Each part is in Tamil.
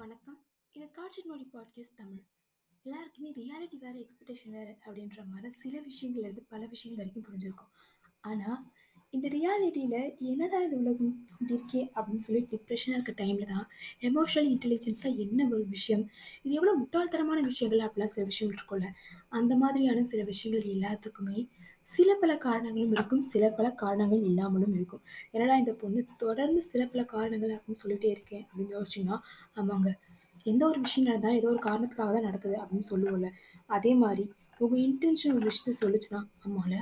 வணக்கம். இது காட்சி மொழி பாட்காஸ்ட் தமிழ். எல்லாருக்குமே ரியாலிட்டி வேறு எக்ஸ்பெக்டேஷன் வேறு அப்படின்ற மாதிரி சில விஷயங்கள்லேருந்து பல விஷயங்கள் வரைக்கும் புரிஞ்சிருக்கும். ஆனால் இந்த ரியாலிட்டியில் என்னடா இது உலகம் இப்படி இருக்கே அப்படின்னு சொல்லி டிப்ரெஷனாக இருக்க டைமில் தான், எமோஷனல் இன்டெலிஜென்ஸாக என்ன ஒரு விஷயம்? இது எவ்வளோ முட்டாள்தனமான விஷயங்கள் அப்படிலாம் சில விஷயங்கள் இருக்கும்ல. அந்த மாதிரியான சில விஷயங்கள் எல்லாத்துக்குமே சில பல காரணங்களும் இருக்கும். சில பல காரணங்கள் இல்லாமலும் இருக்கும். என்னடா இந்த பொண்ணு தொடர்ந்து சில பல காரணங்கள் அப்படின்னு சொல்லிட்டே இருக்கேன் அப்படின்னு யோசிச்சிங்கன்னா ஆமாங்க. எந்த ஒரு விஷயம் நடந்தாலும் ஏதோ ஒரு காரணத்துக்காக தான் நடக்குது அப்படின்னு சொல்லுவோம்ல. அதே மாதிரி உங்கள் இன்டென்ஷன் ஒரு விஷயத்த சொல்லுச்சுன்னா, ஆமால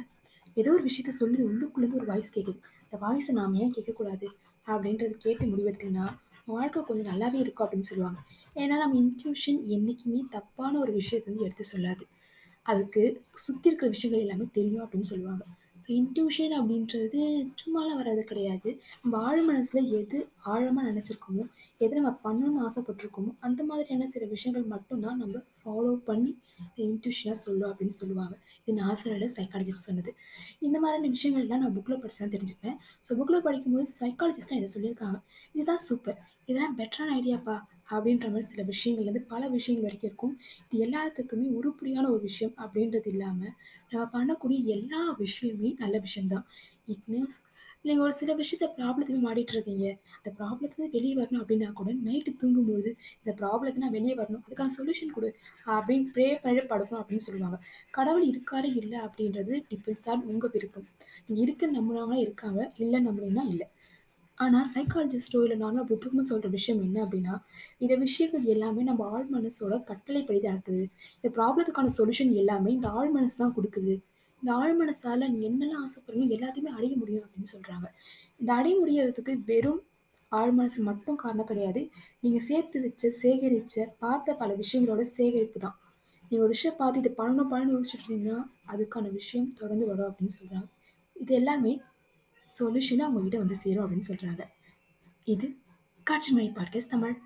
ஏதோ ஒரு விஷயத்த சொல்லி உள்ளுக்குள்ளேருந்து ஒரு வாய்ஸ் கேட்குது. அந்த வாய்ஸை நாம ஏன் கேட்கக்கூடாது? அப்படின்றத கேட்டு முடிவெடுத்தீங்கன்னா, வாழ்க்கை கொஞ்சம் நல்லாவே இருக்கும் அப்படின்னு சொல்லுவாங்க. ஏன்னா நம்ம இன்ட்யூஷன் என்றைக்குமே தப்பான ஒரு விஷயத்தை வந்து எடுத்து சொல்லாது. அதுக்கு சுற்றி இருக்கிற விஷயங்கள் எல்லாமே தெரியும் அப்படின்னு சொல்லுவாங்க. ஸோ இன்ட்யூஷன் அப்படின்றது சும்மாலாம் வர்றது கிடையாது. நம்ம ஆழ் மனசில் எது ஆழமாக நினச்சிருக்கோமோ எது நம்ம பண்ணணும்னு ஆசைப்பட்டிருக்கோமோ அந்த மாதிரியான சில விஷயங்கள் மட்டும் தான் நம்ம ஃபாலோ பண்ணி இன்ட்யூஷனாக சொல்லும் அப்படின்னு சொல்லுவாங்க. இது நான் சைக்காலஜிஸ்ட் சொன்னது. இந்த மாதிரியான விஷயங்கள்லாம் நான் புக்கில் படிச்சு தான் தெரிஞ்சுப்பேன். ஸோ புக்கில் படிக்கும்போது சைக்காலஜிஸ்ட்லாம் இதை சொல்லியிருக்காங்க. இதுதான் சூப்பர். இதுதான் பெட்டரான ஐடியாப்பா அப்படின்ற மாதிரி சில விஷயங்கள்லேருந்து பல விஷயங்கள் வரைக்கும் இருக்கும். இது எல்லாத்துக்குமே உருப்படியான ஒரு விஷயம் அப்படின்றது இல்லாமல் நம்ம பண்ணக்கூடிய எல்லா விஷயமுமே நல்ல விஷயம் தான். இட் மீன்ஸ் நீங்கள் ஒரு சில விஷயத்த ப்ராப்ளத்துல மாட்டிட்டு இருக்கீங்க. அந்த ப்ராப்ளத்துலேருந்து வெளியே வரணும் அப்படின்னா கூட நைட்டு தூங்கும்பொழுது, இந்த ப்ராப்ளத்தை நான் வெளியே வரணும். அதுக்கான சொல்யூஷன் கொடு அப்படின்னு ப்ரே பண்ணி படுக்கும் அப்படின்னு சொல்லுவாங்க. கடவுள் இருக்காரு, இல்லை அப்படின்றது டிபெண்ட்ஸ் ஆன் உங்கள் விருப்பம். நீங்கள் இருக்குன்னு நம்புறவங்க இருக்காங்க, இல்லை நம்மளா இல்லை ஆனால் சைக்காலஜிஸ்டோ இல்லை நார்மலாக புத்தகமாக சொல்கிற விஷயம் என்ன அப்படின்னா, இந்த விஷயங்கள் எல்லாமே நம்ம ஆழ் மனசோட கட்டளைப்படி தான் நடக்குது. இந்த ப்ராப்ளத்துக்கான சொல்யூஷன் எல்லாமே இந்த ஆழ் மனசு தான் கொடுக்குது இந்த ஆழ் மனசால நீங்க என்னலாம் ஆசைப்படுறீங்களோ எல்லாத்தையுமே அடைய முடியும் அப்படின்னு சொல்றாங்க. இந்த அடைய முடியறதுக்கு வெறும் ஆழ்மனசு மட்டும் காரணம் கிடையாது. நீங்க சேர்த்து வச்ச, சேகரிச்ச, பார்த்த பல விஷயங்களோட சேகரிப்பு தான். நீங்க ஒரு விஷயம் பார்த்து இது பண்ணணும் பண்ணணும்னு யோசிச்சுட்டு இருந்தீங்கன்னா, அதுக்கான விஷயம் தொடர்ந்து வரும் அப்படின்னு சொல்றாங்க. இது எல்லாமே சொல்யூஷனாக உங்ககிட்ட வந்து சேரும் அப்படின்னு சொல்றாங்க. இது காட்சி மணி பாட்காஸ்ட் தமிழ்.